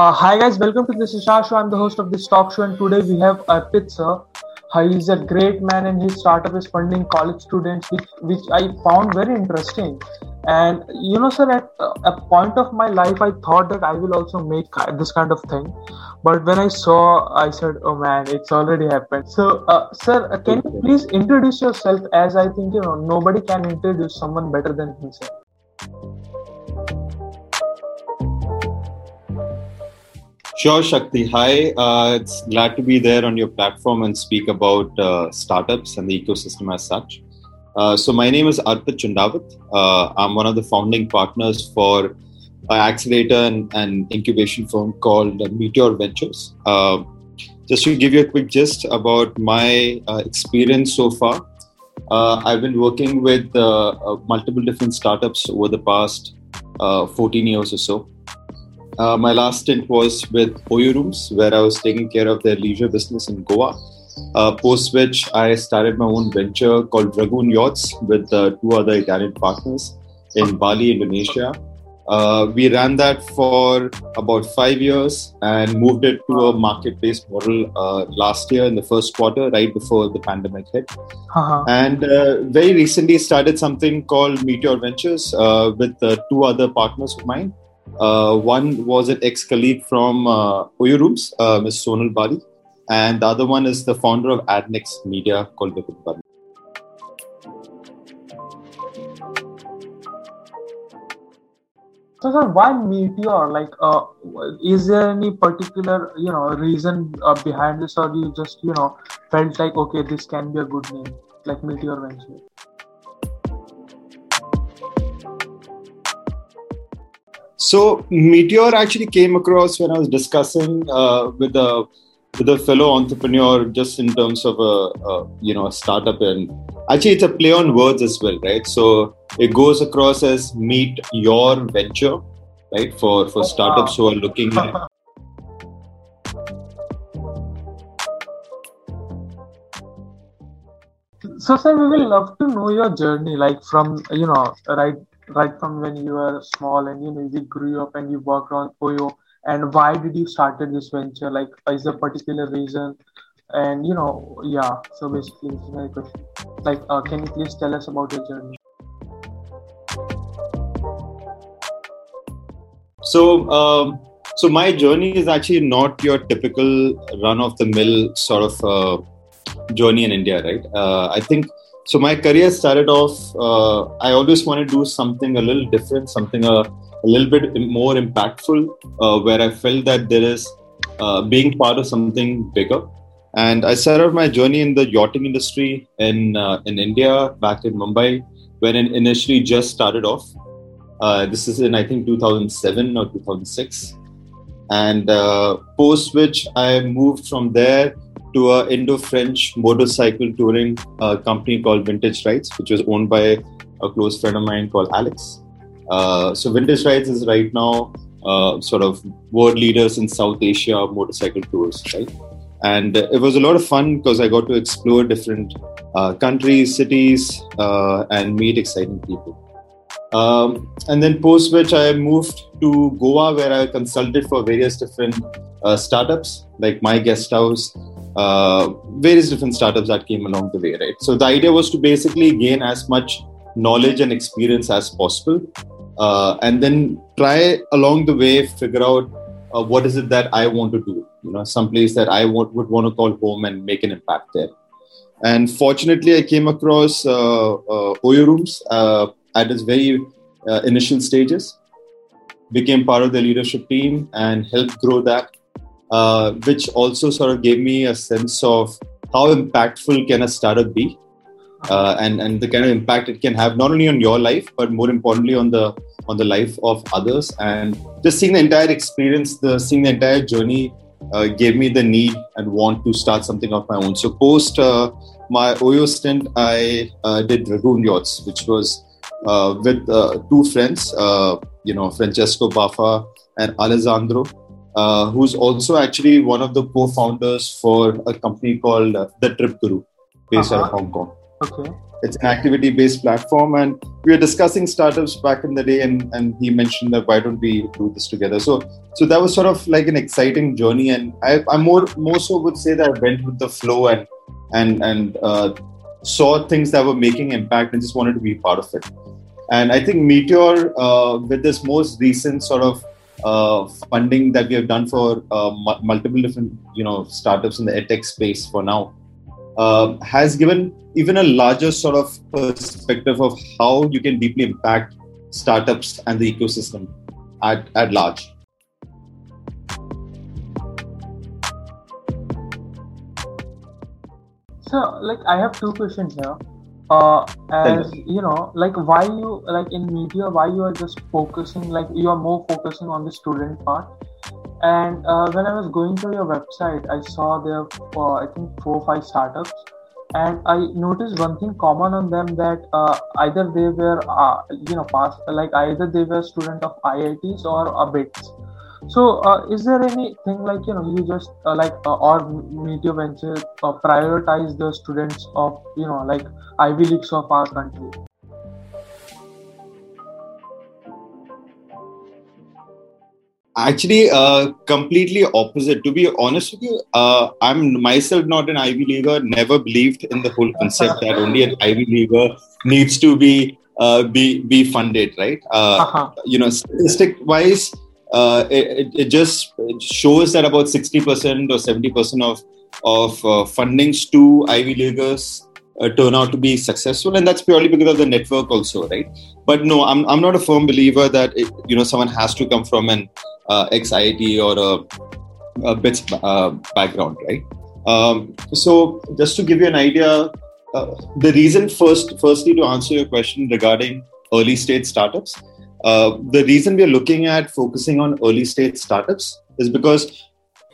Uh, hi guys, welcome to this Ishar show. I'm the host of this talk show, and today we have Arpit sir. Uh, he's a great man, and his startup is funding college students, which which I found very interesting. And you know, sir, at a point of my life, I thought that I will also make this kind of thing. But when I saw, I said, "Oh man, it's already happened." So, uh, sir, uh, can you please introduce yourself? As I think you know, nobody can introduce someone better than himself. Sure, Shakti. Hi, uh, it's glad to be there on your platform and speak about uh, startups and the ecosystem as such. Uh, so, my name is Arpit Chundawat. Uh, I'm one of the founding partners for an accelerator and, and incubation firm called Meteor Ventures. Uh, just to give you a quick gist about my uh, experience so far, I've been working with multiple different startups over the past 14 years or so. Uh, my last stint was with Oyo Rooms, where I was taking care of their leisure business in Goa. Uh, post which, I started my own venture called Dragoon Yachts with uh, two other Italian partners in Bali, Indonesia. Uh, we ran that for about five years and moved it to a marketplace model uh, last year in the first quarter, right before the pandemic hit. Uh-huh. And uh, very recently started something called Meteor Ventures with two other partners of mine. Uh, one was an ex-colleague from uh, Oyo Rooms, uh, Ms. Sonal Bali, and the other one is the founder of Adnex Media called Vipin Bali. So, sir, why Meteor? Like, uh, is there any particular, you know, reason uh, behind this, or you just, you know, felt like, okay, this can be a good name, like Meteor Venture? So Meteor actually came across when I was discussing uh, with a with a fellow entrepreneur, just in terms of a, a, you know a startup, and actually it's a play on words as well, right? So it goes across as meet your venture, right? For for startups who are looking. At, so sir we will love to know your journey like from you know right right from when you were small and you know you grew up and you worked on Oyo. And why did you started this venture? Like is a particular reason? And you know yeah so basically this is my question. Like uh, can you please tell us about your journey? So um, so my journey is actually not your typical run of the mill sort of uh, journey in india right? Uh, i think so my career started off uh, i always want to do something a little different something a, a little bit more impactful uh, where i felt that there is uh, being part of something bigger. And i started my journey in the yachting industry in uh, in india back in mumbai when it initially just started off. Uh, this is in i think 2007 or 2006 and uh, post which i moved from there to a Indo-French motorcycle touring uh, company called Vintage Rides, which was owned by a close friend of mine called Alex. Uh, so Vintage Rides is right now uh, sort of world leaders in South Asia motorcycle tours, right? And it was a lot of fun because I got to explore different uh, countries, cities, uh, and meet exciting people. Um, and then post which I moved to Goa, where I consulted for various different uh, startups like My Guest House, uh, various different startups that came along the way, right? So the idea was to basically gain as much knowledge and experience as possible, uh, and then try along the way figure out uh, what is it that I want to do. You know, some place that I want, would want to call home and make an impact there. And fortunately, I came across uh, uh, Oyo Rooms uh, at its very initial stages, became part of the leadership team, and helped grow that uh, which also sort of gave me a sense of how impactful can a startup be uh, and and the kind of impact it can have not only on your life but more importantly on the on the life of others. And just seeing the entire experience the seeing the entire journey uh, gave me the need and want to start something of my own. So post uh, my oyo stint i uh, did dragoon yachts which was uh, with two friends you know francesco baffa and alessandro uh, who's also actually one of the co-founders for a company called uh, The Trip Guru, based uh-huh. out of Hong Kong. Okay. it's an activity based platform and we were discussing startups back in the day and, and he mentioned that why don't we do this together so so that was sort of like an exciting journey and i, I more more so would say that i went with the flow and and and uh, saw things that were making impact and just wanted to be part of it and i think meteor uh, with this most recent sort of uh, funding that we have done for uh, m- multiple different you know startups in the edtech space for now uh, has given even a larger sort of perspective of how you can deeply impact startups and the ecosystem at, at large. So, like, I have two questions here. Uh, as you know, like, why you like in media, why you are just focusing, like, you are more focusing on the student part, and uh, when I was going to your website, I saw there, uh, I think four or five startups, and I noticed one thing common on them that uh, either they were, uh, you know, past like either they were student of IITs or a BITS. So, uh, is there anything like you know you just uh, like or Meteor Venture prioritize the students of you know like Ivy Leagues of our country? actually uh, completely opposite to be honest with you uh, i'm myself not an ivy leaguer never believed in the whole concept that only an ivy leaguer needs to be uh, be be funded right uh, uh-huh. you know statistic wise uh, it, it just shows that about 60% or 70% of of uh, fundings to ivy leaguers uh, turn out to be successful and that's purely because of the network also right but no i'm, I'm not a firm believer that it, you know someone has to come from an uh, ex IIT or a, a BITS uh, background, right? Um, so just to give you an idea, uh, the reason first, firstly, to answer your question regarding early stage startups, uh, the reason we are looking at focusing on early stage startups is because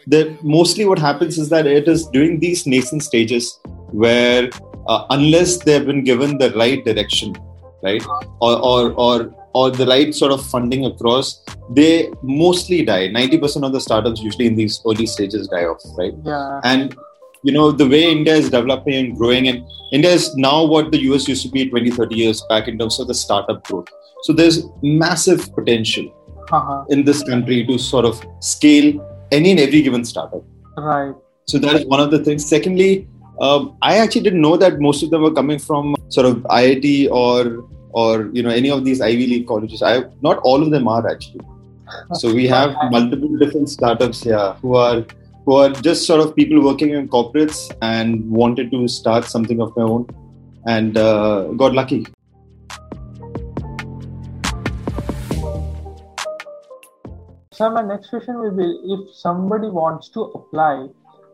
the mostly what happens is that it is during these nascent stages where uh, unless they have been given the right direction, right, or or, or or the right sort of funding across, they mostly die. 90% of the startups usually in these early stages die off, right? Yeah. And you know, the way India is developing and growing, and India is now what the US used to be 20, 30 years back in terms of the startup growth. So there's massive potential uh-huh. in this country to sort of scale any and every given startup. Right. So that is one of the things. Secondly, um, I actually didn't know that most of them were coming from sort of IIT or or you know any of these Ivy League colleges. I not all of them are actually. So we have multiple different startups here who are who are just sort of people working in corporates and wanted to start something of their own and uh, got lucky. So my next question will be: If somebody wants to apply,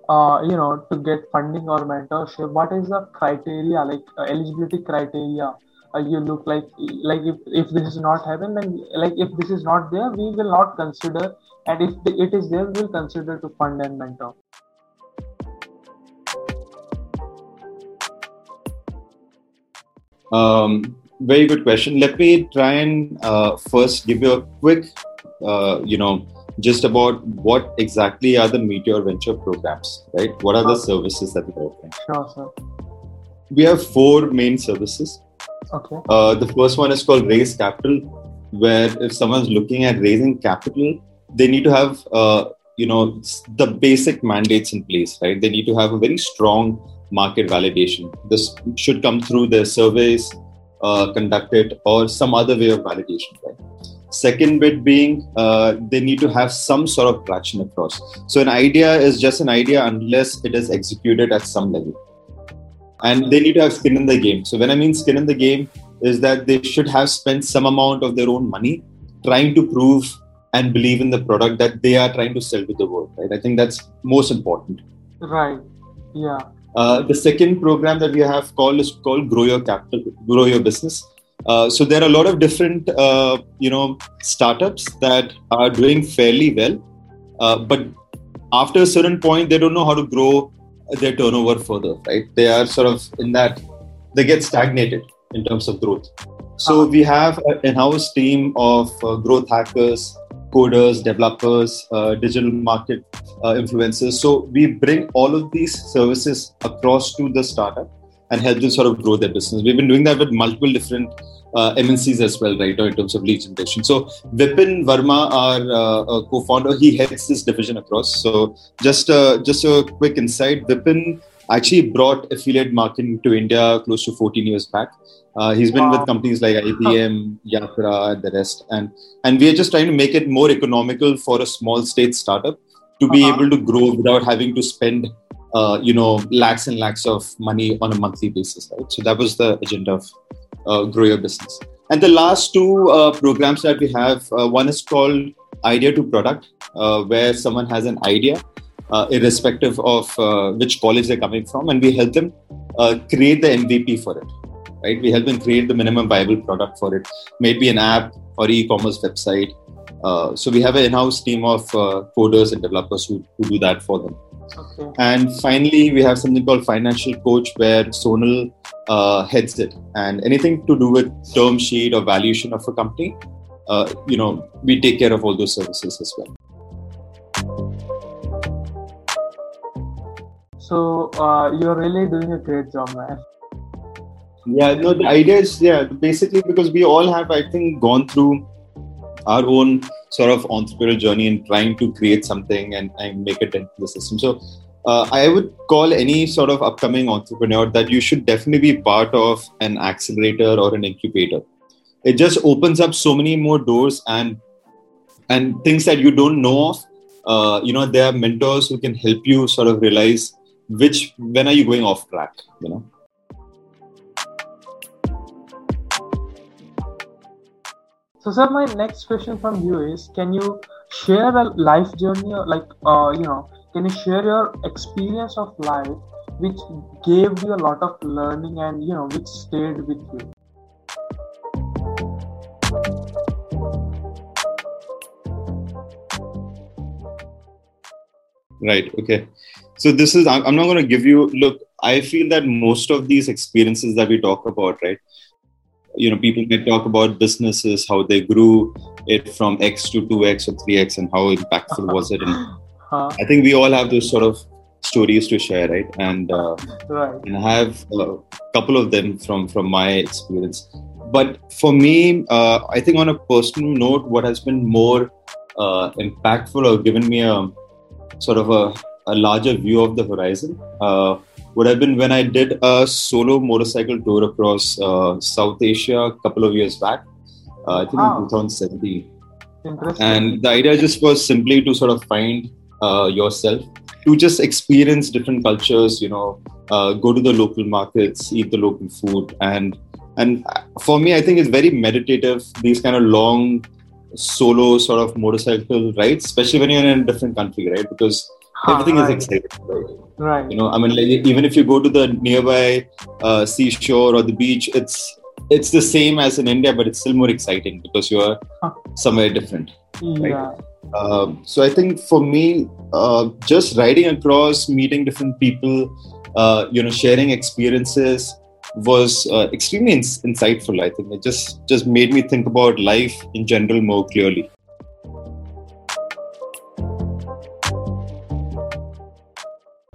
uh, you know, to get funding or mentorship, what is the criteria, like uh, eligibility criteria? uh, you look like like if, if this is not happen then like if this is not there we will not consider and if it is there we'll consider to fund and mentor um, very good question let me try and uh, first give you a quick uh, you know just about what exactly are the meteor venture programs right what are the services that we offer sure sir we have four main services Okay. Uh, the first one is called raise capital, where if someone's looking at raising capital, they need to have uh, you know the basic mandates in place, right? They need to have a very strong market validation. This should come through their surveys uh, conducted or some other way of validation, right? Second bit being uh, they need to have some sort of traction across. So an idea is just an idea unless it is executed at some level and they need to have skin in the game. So when I mean skin in the game, is that they should have spent some amount of their own money trying to prove and believe in the product that they are trying to sell to the world. Right? I think that's most important. Right. Yeah. Uh, the second program that we have called is called Grow Your Capital, Grow Your Business. Uh, so there are a lot of different, uh, you know, startups that are doing fairly well, uh, but after a certain point, they don't know how to grow their turnover further, right? They are sort of in that, they get stagnated in terms of growth. So uh-huh. we have an in-house team of uh, growth hackers, coders, developers, uh, digital market uh, influencers. So we bring all of these services across to the startup and help them sort of grow their business. We've been doing that with multiple different uh, MNCs as well, right, in terms of lead generation. So Vipin Verma, our uh, co-founder, he heads this division across. So just uh, just a quick insight, Vipin actually brought affiliate marketing to India close to 14 years back. Uh, he's been wow. with companies like IBM, Yatra, and the rest, and and we are just trying to make it more economical for a small state startup to be uh-huh. able to grow without having to spend, uh, you know, lakhs and lakhs of money on a monthly basis. Right. So that was the agenda of uh, grow your business. And the last two uh, programs that we have, uh, one is called Idea to Product, uh, where someone has an idea uh, irrespective of which college they're coming from, and we help them create the MVP for it. Right? We help them create the minimum viable product for it, maybe an app or e-commerce website. So we have an in-house team of coders and developers who, who do that for them. Okay. And finally, we have something called financial coach, where Sonal uh, heads it, and anything to do with term sheet or valuation of a company, you know, we take care of all those services as well. So uh, you're really doing a great job, man. Yeah, no, the idea is yeah, basically because we all have, I think, gone through our own sort of entrepreneurial journey in trying to create something and, and make it into the system. So uh, I would call any sort of upcoming entrepreneur that you should definitely be part of an accelerator or an incubator. It just opens up so many more doors and and things that you don't know of. Uh, you know, there are mentors who can help you sort of realize which when are you going off track you know so sir my next question from you is can you share a life journey like uh, you know can you share your experience of life which gave you a lot of learning and you know which stayed with you? Right okay. So this is i'm not going to give you look i feel that most of these experiences that we talk about right you know people may talk about businesses how they grew it from x to 2x or 3x and how impactful was it. And i think we all have those sort of stories to share right? And uh, right. and i have a couple of them from from my experience. But for me uh, i think on a personal note what has been more uh, impactful or given me a sort of a a larger view of the horizon uh, would have been when I did a solo motorcycle tour across uh, South Asia a couple of years back. Uh, I think wow. in 2017. And the idea just was simply to sort of find uh, yourself, to just experience different cultures, you know, uh, go to the local markets, eat the local food. And, and for me, I think it's very meditative, these kind of long solo sort of motorcycle rides, especially when you're in a different country, right? Because everything right. is exciting right? right you know i mean like, even if you go to the nearby uh, seashore or the beach it's it's the same as in india but it's still more exciting because you're huh. somewhere different right? yeah um, so i think for me uh, just riding across meeting different people uh, you know sharing experiences was uh, extremely ins- insightful i think it just just made me think about life in general more clearly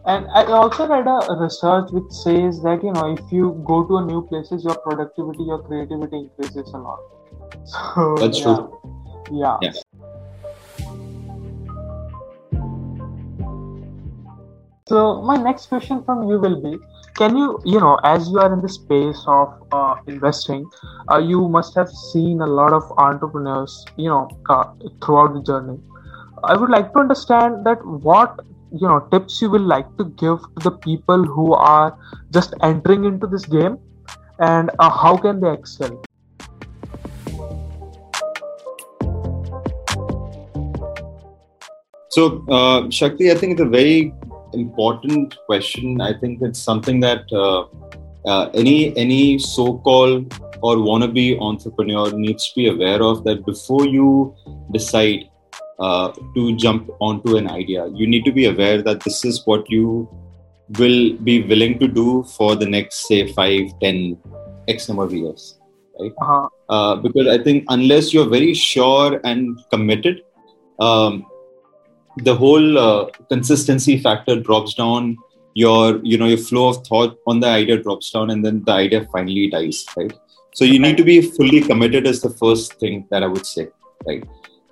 and i also read a research which says that you know if you go to a new places your productivity your creativity increases a lot so that's yeah. true yeah. yeah. So my next question from you will be, can you, you know, as you are in the space of uh, investing, uh, you must have seen a lot of entrepreneurs, you know, uh, throughout the journey. I would like to understand that what you know tips you will like to give to the people who are just entering into this game and uh, how can they excel? So uh, shakti i think it's a very important question. I think it's something that uh, uh any any so-called or wannabe entrepreneur needs to be aware of that before you decide uh, to jump onto an idea. You need to be aware that this is what you will be willing to do for the next, say, five, ten, X number of years, right? Uh-huh. Uh, because I think unless you're very sure and committed, um, the whole uh, consistency factor drops down your you know your flow of thought on the idea drops down and then the idea finally dies right so you need to be fully committed is the first thing that i would say right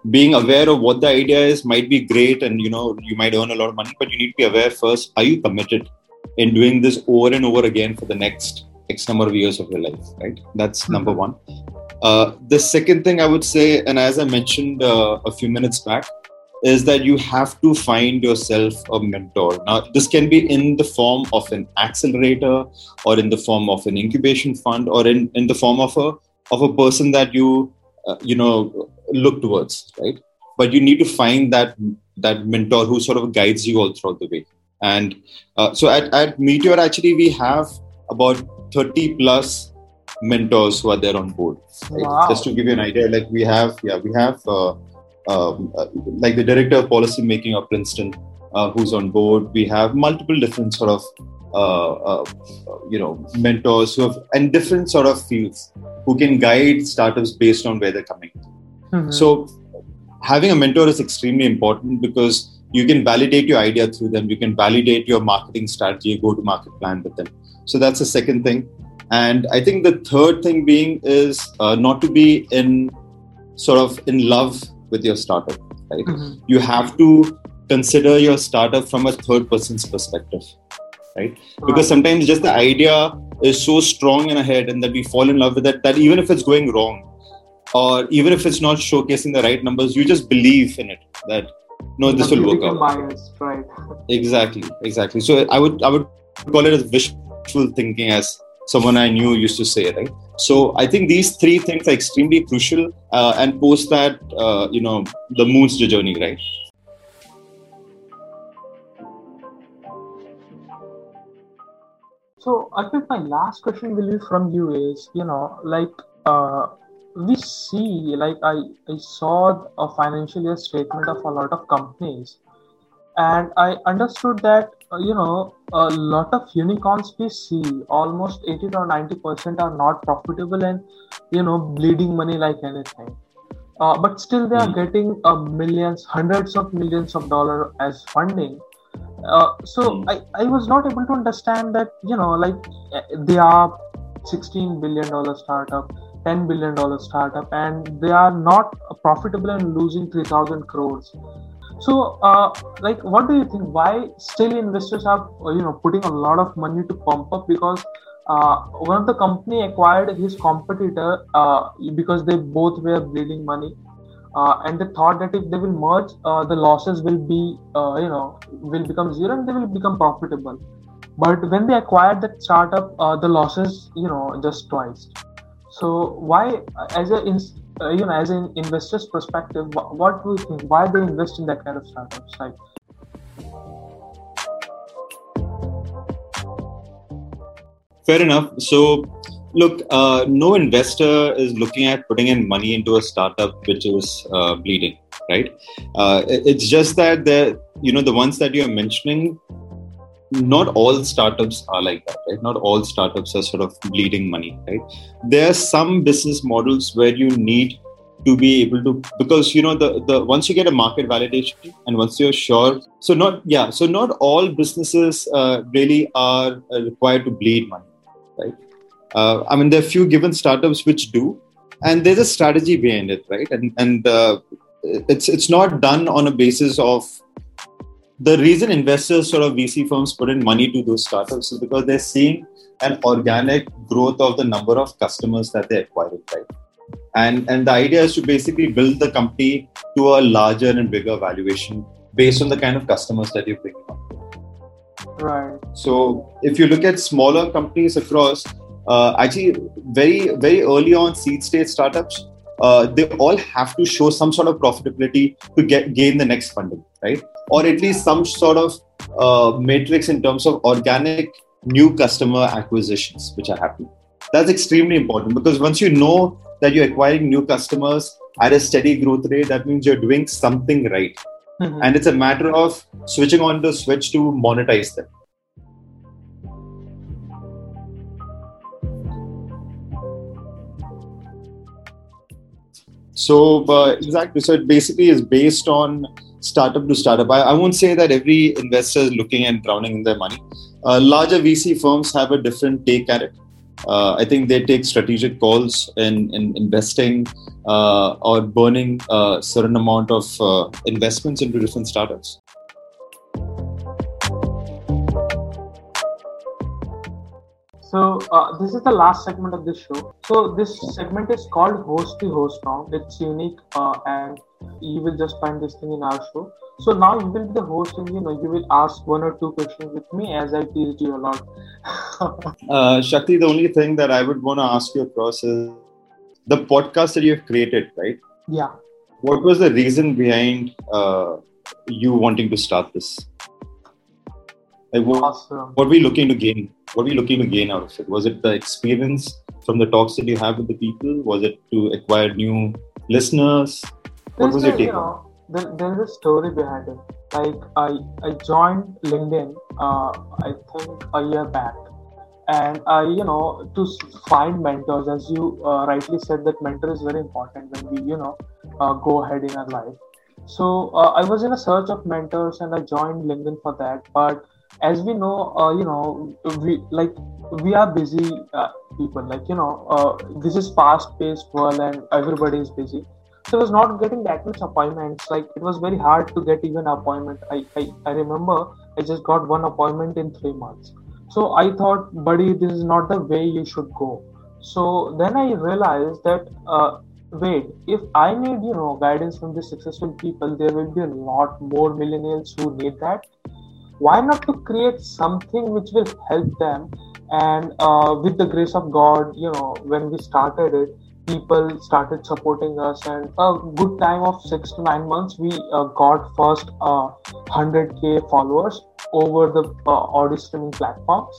being aware of what the idea is might be great and you know you might earn a lot of money but you need to be aware first are you committed in doing this over and over again for the next x number of years of your life right that's mm-hmm. number one uh, the second thing i would say and as i mentioned uh, a few minutes back is that you have to find yourself a mentor. Now, this can be in the form of an accelerator, or in the form of an incubation fund, or in, in the form of a of a person that you uh, you know look towards, right? But you need to find that that mentor who sort of guides you all throughout the way. And uh, so at, at Meteor, actually, we have about 30 plus mentors who are there on board. Right? Wow. Just to give you an idea, like we have, yeah, we have. Uh, um, uh, like the director of policy making of Princeton, uh, who's on board. We have multiple different sort of uh, uh, you know mentors who have and different sort of fields who can guide startups based on where they're coming. Mm-hmm. So having a mentor is extremely important because you can validate your idea through them. You can validate your marketing strategy, go to market plan with them. So that's the second thing. And I think the third thing being is uh, not to be in sort of in love with your startup, right? Mm-hmm. You have to consider your startup from a third person's perspective, right? Because sometimes just the idea is so strong in our head and that we fall in love with it that even if it's going wrong or even if it's not showcasing the right numbers, you just believe in it that no, this will work out. Biased, right? Exactly, exactly. So I would I would call it as wishful thinking as someone I knew used to say, right? So I think these three things are extremely crucial. Uh, and post that, uh, you know, the moon's the journey, right? So I think my last question will be from you is, you know, like uh, we see, like I, I saw a financial year statement of a lot of companies, and I understood that uh, you know a lot of unicorns we see almost 80 or 90 percent are not profitable and you know bleeding money like anything uh, but still they are mm. getting uh, millions hundreds of millions of dollar as funding uh, so mm. I, I was not able to understand that you know like eh, they are 16 billion dollar startup 10 billion dollar startup and they are not profitable and losing 3000 crores so, uh, like, what do you think? Why still investors are, you know, putting a lot of money to pump up? Because uh, one of the company acquired his competitor uh, because they both were bleeding money, uh, and they thought that if they will merge, uh, the losses will be, uh, you know, will become zero and they will become profitable. But when they acquired that startup, the losses, you know, just twice. So why, as a uh, you know, as an investor's perspective, what, do you think? Why they invest in that kind of startups? Like, fair enough. So, look, uh, no investor is looking at putting in money into a startup which is uh, bleeding, right? Uh, it's just that the you know the ones that you're mentioning not all startups are like that right? Not all startups are sort of bleeding money right? There are some business models where you need to be able to because you know the the once you get a market validation and once you're sure so not yeah so not all businesses uh, really are uh, required to bleed money right? Uh, i mean there are few given startups which do and there's a strategy behind it right? And and uh, it's it's not done on a basis of the reason investors sort of VC firms put in money to those startups is because they're seeing an organic growth of the number of customers that they acquire, right? And and the idea is to basically build the company to a larger and bigger valuation based on the kind of customers that you're bringing on. Right. So if you look at smaller companies across, uh, actually very very early on seed stage startups, uh, they all have to show some sort of profitability to get gain the next funding, right? Or at least some sort of uh, matrix in terms of organic new customer acquisitions which are happening. That's extremely important because once you know that you're acquiring new customers at a steady growth rate, that means you're doing something right. Mm-hmm. And it's a matter of switching on the switch to monetize them. So uh, exactly. So it basically is based on startup to startup. I, I won't say that every investor is looking and drowning in their money. Uh, larger VC firms have a different take at it. Uh, I think they take strategic calls in, in investing uh, or burning a certain amount of uh, investments into different startups. So uh, this is the last segment of this show. So this segment is called Host the Host now. It's unique uh, and you will just find this thing in our show. So now you will be the host and you know you will ask one or two questions with me as I teased you a lot. uh, Shakti, the only thing that I would want to ask you across is the podcast that you have created, right? Yeah. What was the reason behind uh, you wanting to start this? Like what, awesome. what were you looking to gain? What were you looking to gain out of it? Was it the experience from the talks that you have with the people? Was it to acquire new listeners? What was your take? You know, there, there's a story behind it. Like I, I joined LinkedIn, uh, I think a year back, and I, you know, to find mentors, as you uh, rightly said, that mentor is very important when we, you know, uh, go ahead in our life. So uh, I was in a search of mentors, and I joined LinkedIn for that. But as we know uh, you know we like we are busy uh, people like you know uh, this is fast paced world and everybody is busy I was not getting that much appointments. Like it was very hard to get even appointment. I, I i remember i just got one appointment in three months. So i thought buddy this is not the way you should go. So then i realized that uh, wait if i need you know guidance from the successful people there will be a lot more millennials who need that. Why not to create something which will help them? And uh, with the grace of god you know when we started it people started supporting us and a good time of six to nine months we uh, got first uh, 100k followers over the uh, audio streaming platforms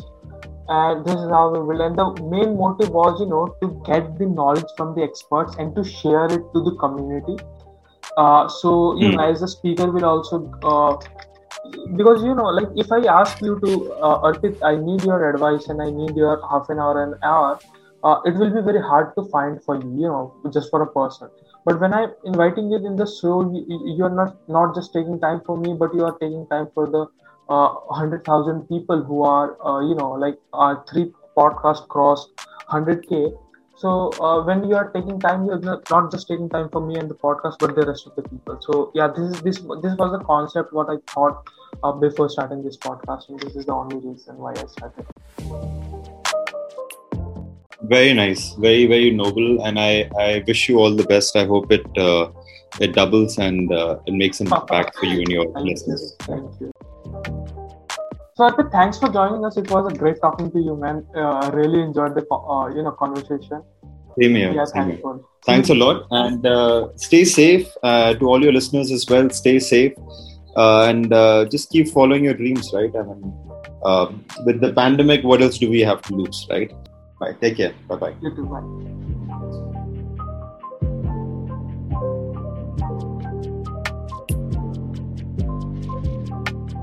and this is how we will and the main motive was you know to get the knowledge from the experts and to share it to the community uh, so you mm. know as a speaker will also uh, because you know like if i ask you to uh, Arpit, i need your advice and i need your half an hour an hour uh, it will be very hard to find for you you know just for a person but when i'm inviting you in the show you, are not not just taking time for me but you are taking time for the uh, 100000 people who are uh, you know like our three podcast cross 100k so uh, when you are taking time, you're not just taking time for me and the podcast, but the rest of the people. So yeah, this is this this was the concept what I thought uh, before starting this podcast, and this is the only reason why I started. Very nice, very very noble, and I I wish you all the best. I hope it uh, it doubles and uh, it makes an impact for you and your Thank listeners. You. Thank you. So Arpit, thanks for joining us. It was a great talking to you, man. Uh, really enjoyed the uh, you know conversation. Same here. Yeah, Same here. Thanks a lot, and uh, stay safe. Uh, to all your listeners as well, stay safe, uh, and uh, just keep following your dreams. Right? I mean, with the pandemic, what else do we have to lose? Right? Bye. Take care. Bye bye. You too. Bye.